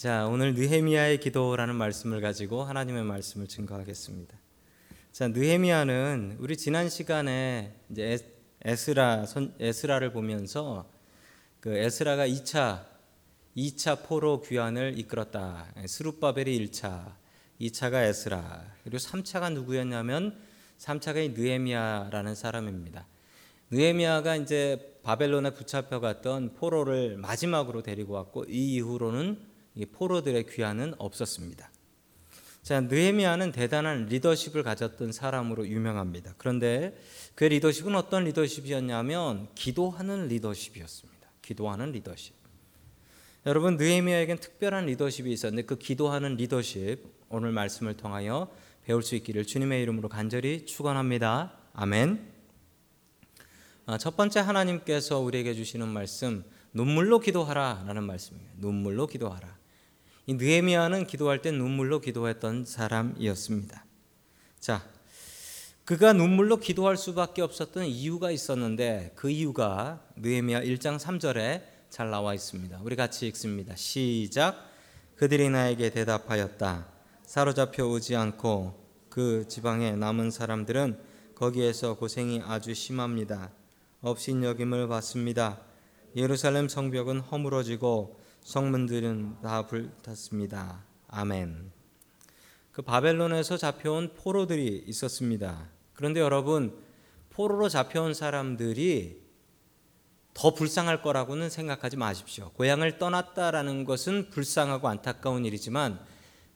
자, 오늘 느헤미야의 기도라는 말씀을 가지고 하나님의 말씀을 증거하겠습니다. 자, 느헤미야는 우리 지난 시간에 이제 에스라 선, 에스라를 보면서 그 에스라가 2차 2차 포로 귀환을 이끌었다. 스룹바벨이 1차, 2차가 에스라. 그리고 3차가 누구였냐면 3차가 느헤미야라는 사람입니다. 느헤미야가 이제 바벨론에 붙잡혀 갔던 포로를 마지막으로 데리고 왔고 이 이후로는 포로들의 귀환은 없었습니다. 자, 느헤미야는 대단한 리더십을 가졌던 사람으로 유명합니다. 그런데 그 리더십은 어떤 리더십이었냐면 기도하는 리더십이었습니다. 기도하는 리더십. 여러분 느헤미야에겐 특별한 리더십이 있었는데 그 기도하는 리더십 오늘 말씀을 통하여 배울 수 있기를 주님의 이름으로 간절히 축원합니다. 아멘. 아, 첫 번째 하나님께서 우리에게 주시는 말씀 눈물로 기도하라라는 말씀이에요. 눈물로 기도하라. 이 느헤미야는 기도할 때 눈물로 기도했던 사람이었습니다. 자, 그가 눈물로 기도할 수밖에 없었던 이유가 있었는데 그 이유가 느헤미야 1장 3절에 잘 나와 있습니다. 우리 같이 읽습니다. 시작. 그들이 나에게 대답하였다. 사로잡혀 오지 않고 그 지방에 남은 사람들은 거기에서 고생이 아주 심합니다. 업신여김을 받습니다. 예루살렘 성벽은 허물어지고 성문들은 다 불탔습니다. 아멘. 그 바벨론에서 잡혀온 포로들이 있었습니다. 그런데 여러분, 포로로 잡혀온 사람들이 더 불쌍할 거라고는 생각하지 마십시오. 고향을 떠났다라는 것은 불쌍하고 안타까운 일이지만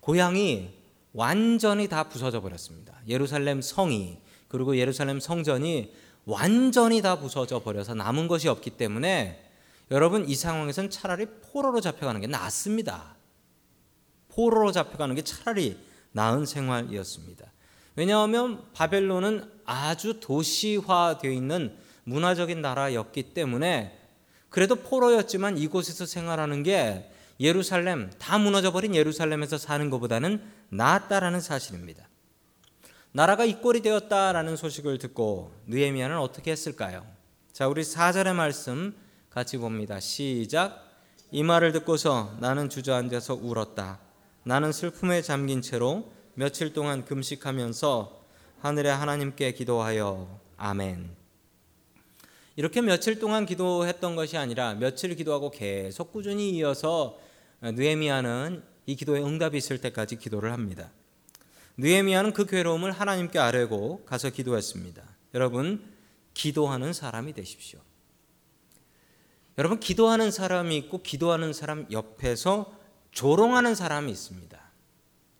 고향이 완전히 다 부서져 버렸습니다. 예루살렘 성이 그리고 예루살렘 성전이 완전히 다 부서져 버려서 남은 것이 없기 때문에 여러분 이 상황에서는 차라리 포로로 잡혀가는 게 낫습니다. 포로로 잡혀가는 게 차라리 나은 생활이었습니다. 왜냐하면 바벨론은 아주 도시화되어 있는 문화적인 나라였기 때문에 그래도 포로였지만 이곳에서 생활하는 게 예루살렘 다 무너져 버린 예루살렘에서 사는 것보다는 낫다라는 사실입니다. 나라가 이 꼴이 되었다라는 소식을 듣고 느헤미야는 어떻게 했을까요? 자, 우리 4절의 말씀 같이 봅니다. 시작. 이 말을 듣고서 나는 주저앉아서 울었다. 나는 슬픔에 잠긴 채로 며칠 동안 금식하면서 하늘의 하나님께 기도하여 아멘. 이렇게 며칠 동안 기도했던 것이 아니라 며칠 기도하고 계속 꾸준히 이어서 느헤미야는 이 기도에 응답이 있을 때까지 기도를 합니다. 느헤미야는 그 괴로움을 하나님께 아뢰고 가서 기도했습니다. 여러분 기도하는 사람이 되십시오. 여러분 기도하는 사람이 있고 기도하는 사람 옆에서 조롱하는 사람이 있습니다.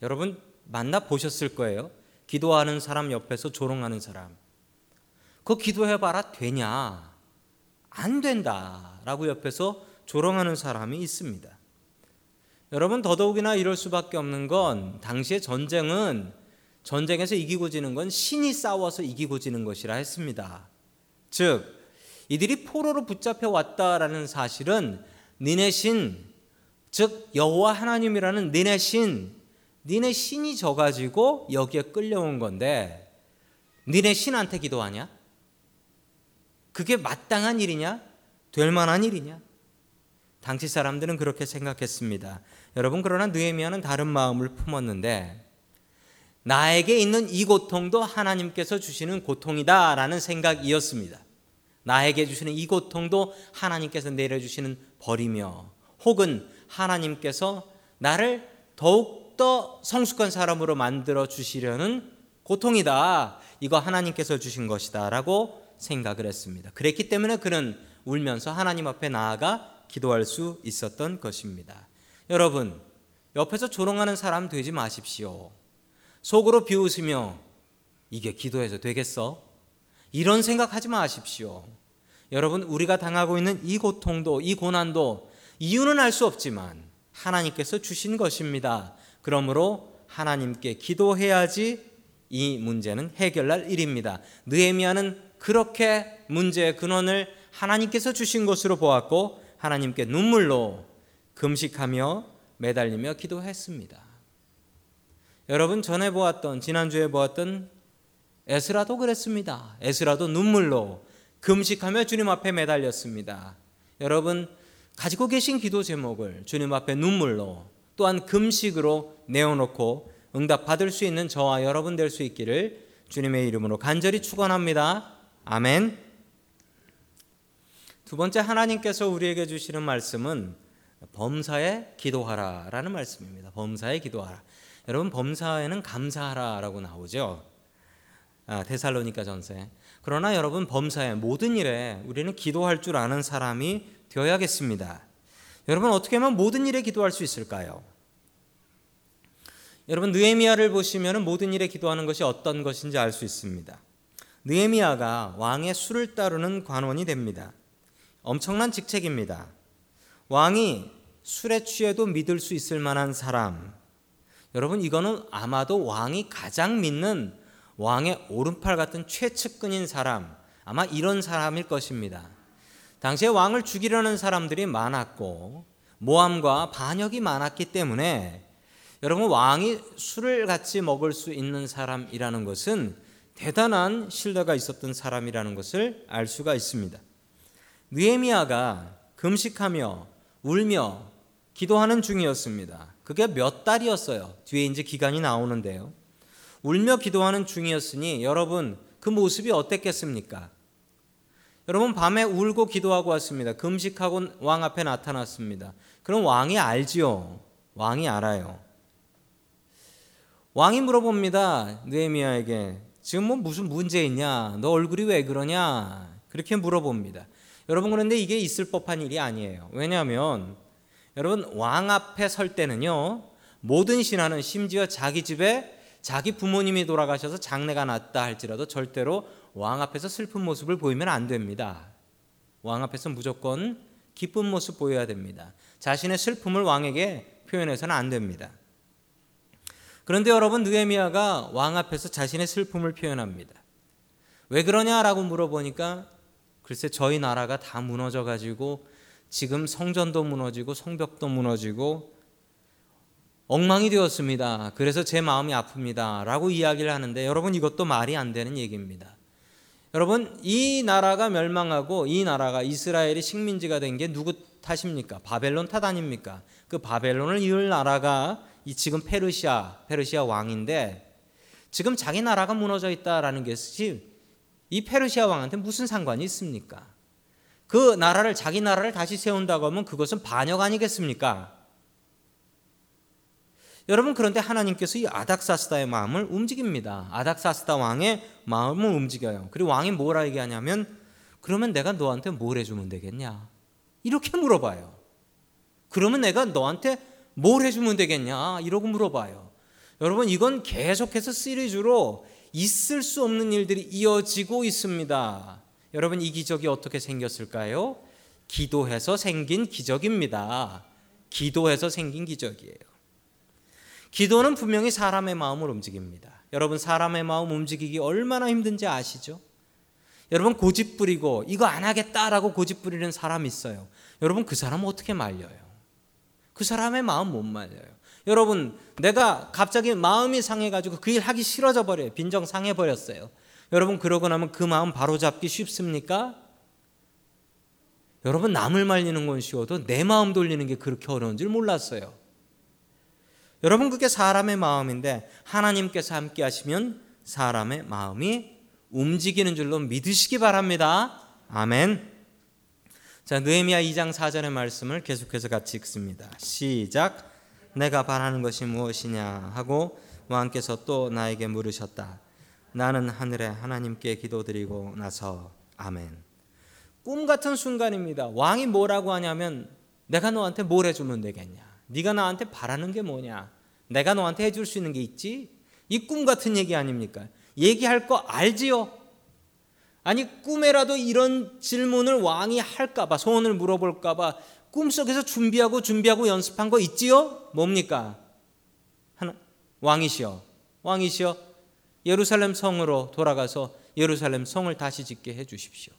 여러분 만나 보셨을 거예요. 기도하는 사람 옆에서 조롱하는 사람. 그 기도해 봐라 되냐? 안 된다라고 옆에서 조롱하는 사람이 있습니다. 여러분 더더욱이나 이럴 수밖에 없는 건 당시의 전쟁은 전쟁에서 이기고 지는 건 신이 싸워서 이기고 지는 것이라 했습니다. 즉 이들이 포로로 붙잡혀 왔다라는 사실은 니네 신, 즉 여호와 하나님이라는 니네 신, 니네 신이 져가지고 여기에 끌려온 건데 니네 신한테 기도하냐? 그게 마땅한 일이냐? 될 만한 일이냐? 당시 사람들은 그렇게 생각했습니다. 여러분 그러나 느헤미야는 다른 마음을 품었는데 나에게 있는 이 고통도 하나님께서 주시는 고통이다라는 생각이었습니다. 나에게 주시는 이 고통도 하나님께서 내려주시는 벌이며 혹은 하나님께서 나를 더욱더 성숙한 사람으로 만들어 주시려는 고통이다. 이거 하나님께서 주신 것이다. 라고 생각을 했습니다. 그랬기 때문에 그는 울면서 하나님 앞에 나아가 기도할 수 있었던 것입니다. 여러분, 옆에서 조롱하는 사람 되지 마십시오. 속으로 비웃으며 이게 기도해서 되겠어? 이런 생각하지 마십시오. 여러분, 우리가 당하고 있는 이 고통도, 이 고난도 이유는 알 수 없지만 하나님께서 주신 것입니다. 그러므로 하나님께 기도해야지 이 문제는 해결날 일입니다. 느헤미야는 그렇게 문제의 근원을 하나님께서 주신 것으로 보았고 하나님께 눈물로 금식하며 매달리며 기도했습니다. 여러분 전에 보았던 지난주에 보았던 에스라도 그랬습니다. 에스라도 눈물로 금식하며 주님 앞에 매달렸습니다. 여러분 가지고 계신 기도 제목을 주님 앞에 눈물로 또한 금식으로 내어놓고 응답 받을 수 있는 저와 여러분 될 수 있기를 주님의 이름으로 간절히 축원합니다. 아멘. 두 번째 하나님께서 우리에게 주시는 말씀은 범사에 기도하라라는 말씀입니다. 범사에 기도하라. 여러분 범사에는 감사하라라고 나오죠. 아, 데살로니가 전서에. 그러나 여러분 범사에 모든 일에 우리는 기도할 줄 아는 사람이 되어야겠습니다. 여러분 어떻게 하면 모든 일에 기도할 수 있을까요? 여러분 느헤미야를 보시면 모든 일에 기도하는 것이 어떤 것인지 알 수 있습니다. 느헤미야가 왕의 수를 따르는 관원이 됩니다. 엄청난 직책입니다. 왕이 술에 취해도 믿을 수 있을 만한 사람. 여러분 이거는 아마도 왕이 가장 믿는 왕의 오른팔 같은 최측근인 사람. 아마 이런 사람일 것입니다. 당시에 왕을 죽이려는 사람들이 많았고 모함과 반역이 많았기 때문에 여러분 왕이 술을 같이 먹을 수 있는 사람이라는 것은 대단한 신뢰가 있었던 사람이라는 것을 알 수가 있습니다. 느헤미야가 금식하며 울며 기도하는 중이었습니다. 그게 몇 달이었어요. 뒤에 이제 기간이 나오는데요. 울며 기도하는 중이었으니 여러분 그 모습이 어땠겠습니까? 여러분 밤에 울고 기도하고 왔습니다. 금식하고 왕 앞에 나타났습니다. 그럼 왕이 알지요. 왕이 알아요. 왕이 물어봅니다. 느헤미야에게 지금 뭐 무슨 문제 있냐? 너 얼굴이 왜 그러냐? 그렇게 물어봅니다. 여러분 그런데 이게 있을 법한 일이 아니에요. 왜냐하면 여러분 왕 앞에 설 때는요 모든 신하는 심지어 자기 집에 자기 부모님이 돌아가셔서 장례가 났다 할지라도 절대로 왕 앞에서 슬픈 모습을 보이면 안 됩니다. 왕 앞에서 무조건 기쁜 모습 보여야 됩니다. 자신의 슬픔을 왕에게 표현해서는 안 됩니다. 그런데 여러분 느헤미야가 왕 앞에서 자신의 슬픔을 표현합니다. 왜 그러냐라고 물어보니까 글쎄 저희 나라가 다 무너져 가지고 지금 성전도 무너지고 성벽도 무너지고 엉망이 되었습니다. 그래서 제 마음이 아픕니다. 라고 이야기를 하는데 여러분 이것도 말이 안 되는 얘기입니다. 여러분 이 나라가 멸망하고 이 나라가 이스라엘이 식민지가 된 게 누구 탓입니까? 바벨론 탓 아닙니까? 그 바벨론을 이을 나라가 이 지금 페르시아 페르시아 왕인데 지금 자기 나라가 무너져 있다라는 것이 이 페르시아 왕한테 무슨 상관이 있습니까? 그 나라를 자기 나라를 다시 세운다고 하면 그것은 반역 아니겠습니까? 여러분 그런데 하나님께서 이 아닥사스다의 마음을 움직입니다. 아닥사스다 왕의 마음을 움직여요. 그리고 왕이 뭐라 얘기하냐면 그러면 내가 너한테 뭘 해주면 되겠냐? 이렇게 물어봐요. 그러면 내가 너한테 뭘 해주면 되겠냐? 이러고 물어봐요. 여러분, 이건 계속해서 시리즈로 있을 수 없는 일들이 이어지고 있습니다. 여러분, 이 기적이 어떻게 생겼을까요? 기도해서 생긴 기적입니다. 기도해서 생긴 기적이에요. 기도는 분명히 사람의 마음을 움직입니다. 여러분, 사람의 마음 움직이기 얼마나 힘든지 아시죠? 여러분, 고집 부리고 이거 안 하겠다라고 고집 부리는 사람 있어요. 여러분, 그 사람 어떻게 말려요? 그 사람의 마음 못 말려요. 여러분, 내가 갑자기 마음이 상해가지고 그 일 하기 싫어져 버려요. 빈정 상해 버렸어요. 여러분, 그러고 나면 그 마음 바로 잡기 쉽습니까? 여러분, 남을 말리는 건 쉬워도 내 마음 돌리는 게 그렇게 어려운 줄 몰랐어요. 여러분, 그게 사람의 마음인데 하나님께서 함께 하시면 사람의 마음이 움직이는 줄로 믿으시기 바랍니다. 아멘. 자, 느헤미야 2장 4절의 말씀을 계속해서 같이 읽습니다. 시작. 내가 바라는 것이 무엇이냐 하고 왕께서 또 나에게 물으셨다. 나는 하늘에 하나님께 기도드리고 나서 아멘. 꿈 같은 순간입니다. 왕이 뭐라고 하냐면 내가 너한테 뭘 해주면 되겠냐? 네가 나한테 바라는 게 뭐냐? 내가 너한테 해줄 수 있는 게 있지? 이 꿈 같은 얘기 아닙니까? 얘기할 거 알지요? 아니 꿈에라도 이런 질문을 왕이 할까봐 소원을 물어볼까봐 꿈속에서 준비하고 준비하고 연습한 거 있지요? 뭡니까? 하나, 왕이시여, 왕이시여, 예루살렘 성으로 돌아가서 예루살렘 성을 다시 짓게 해 주십시오.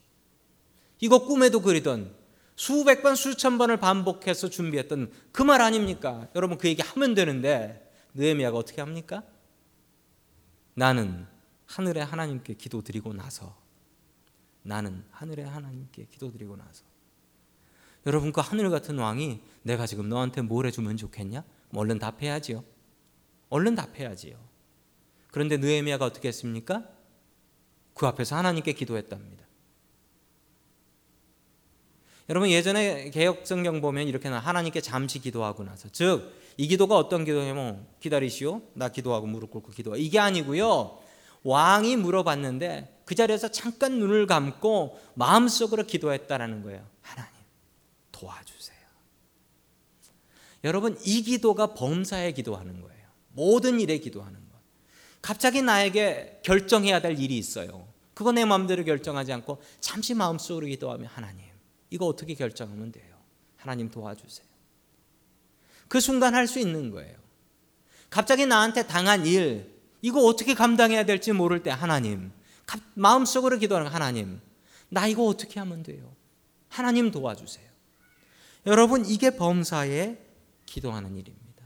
이거 꿈에도 그리던 수백 번, 수천 번을 반복해서 준비했던 그 말 아닙니까? 여러분 그 얘기 하면 되는데 느헤미야가 어떻게 합니까? 나는 하늘의 하나님께 기도드리고 나서 나는 하늘의 하나님께 기도드리고 나서 여러분 그 하늘 같은 왕이 내가 지금 너한테 뭘 해주면 좋겠냐? 얼른 답해야지요. 얼른 답해야지요. 그런데 느헤미야가 어떻게 했습니까? 그 앞에서 하나님께 기도했답니다. 여러분 예전에 개혁 성경 보면 이렇게 나 하나님께 잠시 기도하고 나서 즉 이 기도가 어떤 기도냐면 기다리시오. 나 기도하고 무릎 꿇고 기도하. 이게 아니고요. 왕이 물어봤는데 그 자리에서 잠깐 눈을 감고 마음속으로 기도했다라는 거예요. 하나님 도와주세요. 여러분 이 기도가 범사에 기도하는 거예요. 모든 일에 기도하는 것. 갑자기 나에게 결정해야 될 일이 있어요. 그거 내 마음대로 결정하지 않고 잠시 마음속으로 기도하면 하나님 이거 어떻게 결정하면 돼요? 하나님 도와주세요. 그 순간 할 수 있는 거예요. 갑자기 나한테 당한 일, 이거 어떻게 감당해야 될지 모를 때 하나님, 마음속으로 기도하는 하나님, 나 이거 어떻게 하면 돼요? 하나님 도와주세요. 여러분, 이게 범사에 기도하는 일입니다.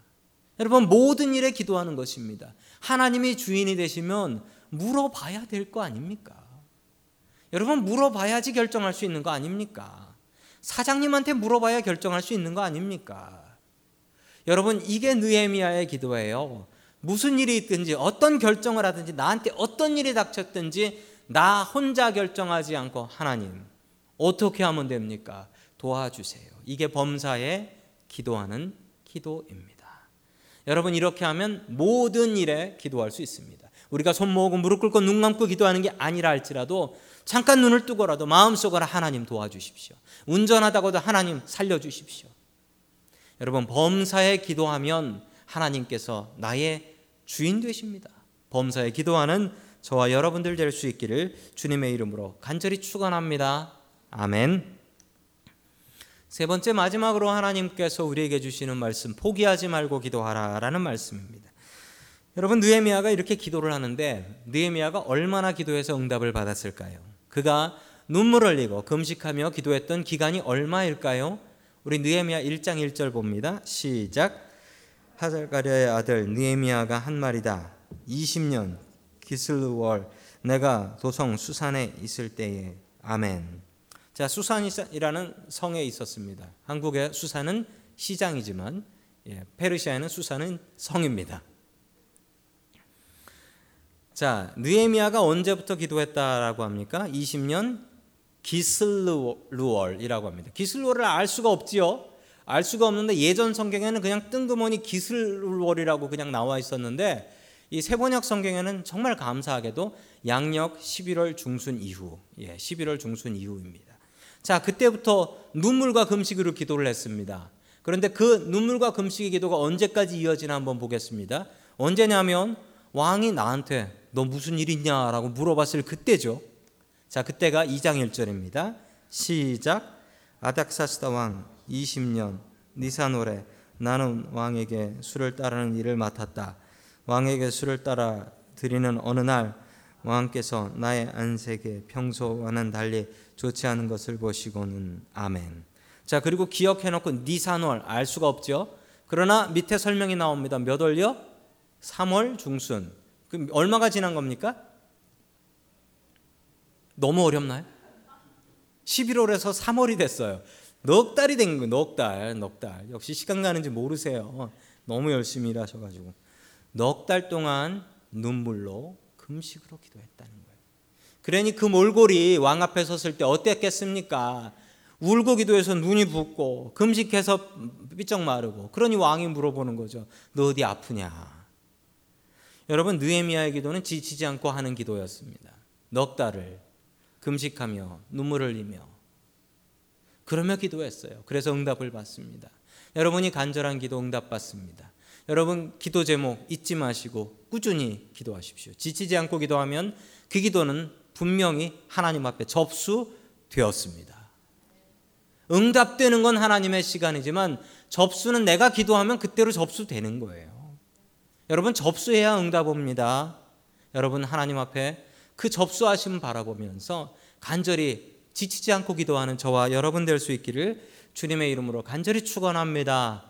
여러분, 모든 일에 기도하는 것입니다. 하나님이 주인이 되시면 물어봐야 될 거 아닙니까? 여러분, 물어봐야지 결정할 수 있는 거 아닙니까? 사장님한테 물어봐야 결정할 수 있는 거 아닙니까? 여러분 이게 느헤미야의 기도예요. 무슨 일이 있든지 어떤 결정을 하든지 나한테 어떤 일이 닥쳤든지 나 혼자 결정하지 않고 하나님 어떻게 하면 됩니까? 도와주세요. 이게 범사에 기도하는 기도입니다. 여러분 이렇게 하면 모든 일에 기도할 수 있습니다. 우리가 손 모으고 무릎 꿇고 눈 감고 기도하는 게 아니라 할지라도 잠깐 눈을 뜨고라도 마음속으로 하나님 도와주십시오. 운전하다가도 하나님 살려주십시오. 여러분 범사에 기도하면 하나님께서 나의 주인 되십니다. 범사에 기도하는 저와 여러분들 될 수 있기를 주님의 이름으로 간절히 축원합니다. 아멘. 세 번째 마지막으로 하나님께서 우리에게 주시는 말씀 포기하지 말고 기도하라라는 말씀입니다. 여러분 느헤미야가 이렇게 기도를 하는데 느헤미야가 얼마나 기도해서 응답을 받았을까요? 그가 눈물 흘리고 금식하며 기도했던 기간이 얼마일까요? 우리 느헤미야 1장 1절 봅니다. 시작. 하잘가랴의 아들 느헤미야가 한 말이다. 20년 기슬월 내가 도성 수산에 있을 때에 아멘. 자, 수산이라는 성에 있었습니다. 한국의 수산은 시장이지만 예, 페르시아에는 수산은 성입니다. 자, 느헤미야가 언제부터 기도했다라고 합니까? 20년 기슬루월이라고 합니다. 기슬루월을 알 수가 없지요. 알 수가 없는데 예전 성경에는 그냥 뜬금없이 기슬루월이라고 그냥 나와 있었는데 이 세번역 성경에는 정말 감사하게도 양력 11월 중순 이후, 예, 11월 중순 이후입니다. 자, 그때부터 눈물과 금식으로 기도를 했습니다. 그런데 그 눈물과 금식의 기도가 언제까지 이어지나 한번 보겠습니다. 언제냐면 왕이 나한테 너 무슨 일 있냐라고 물어봤을 그때죠. 자, 그때가 2장 1절입니다. 시작. 아닥사스다 왕 20년 니사노래 나는 왕에게 술을 따르는 일을 맡았다. 왕에게 술을 따라 드리는 어느 날 왕께서 나의 안색에 평소와는 달리 좋지 않은 것을 보시고는 아멘. 자, 그리고 기억해 놓고 니사노알 알 수가 없죠. 그러나 밑에 설명이 나옵니다. 몇 월요? 3월 중순. 그럼 얼마가 지난 겁니까? 너무 어렵나요? 11월에서 3월이 됐어요. 넉 달이 된 거예요. 넉 달, 넉 달. 역시 시간 가는지 모르세요. 너무 열심히 일하셔가지고 넉 달 동안 눈물로 금식으로 기도했다는 거예요. 그러니 그 몰골이 왕 앞에 섰을 때 어땠겠습니까? 울고 기도해서 눈이 붓고 금식해서 삐쩍 마르고 그러니 왕이 물어보는 거죠. 너 어디 아프냐? 여러분 느헤미야의 기도는 지치지 않고 하는 기도였습니다. 넉 달을 금식하며 눈물 흘리며 그러며 기도했어요. 그래서 응답을 받습니다. 여러분이 간절한 기도 응답 받습니다. 여러분 기도 제목 잊지 마시고 꾸준히 기도하십시오. 지치지 않고 기도하면 그 기도는 분명히 하나님 앞에 접수되었습니다. 응답되는 건 하나님의 시간이지만 접수는 내가 기도하면 그때로 접수되는 거예요. 여러분 접수해야 응답 옵니다. 여러분 하나님 앞에 그 접수하심 바라보면서 간절히 지치지 않고 기도하는 저와 여러분 될 수 있기를 주님의 이름으로 간절히 축원합니다.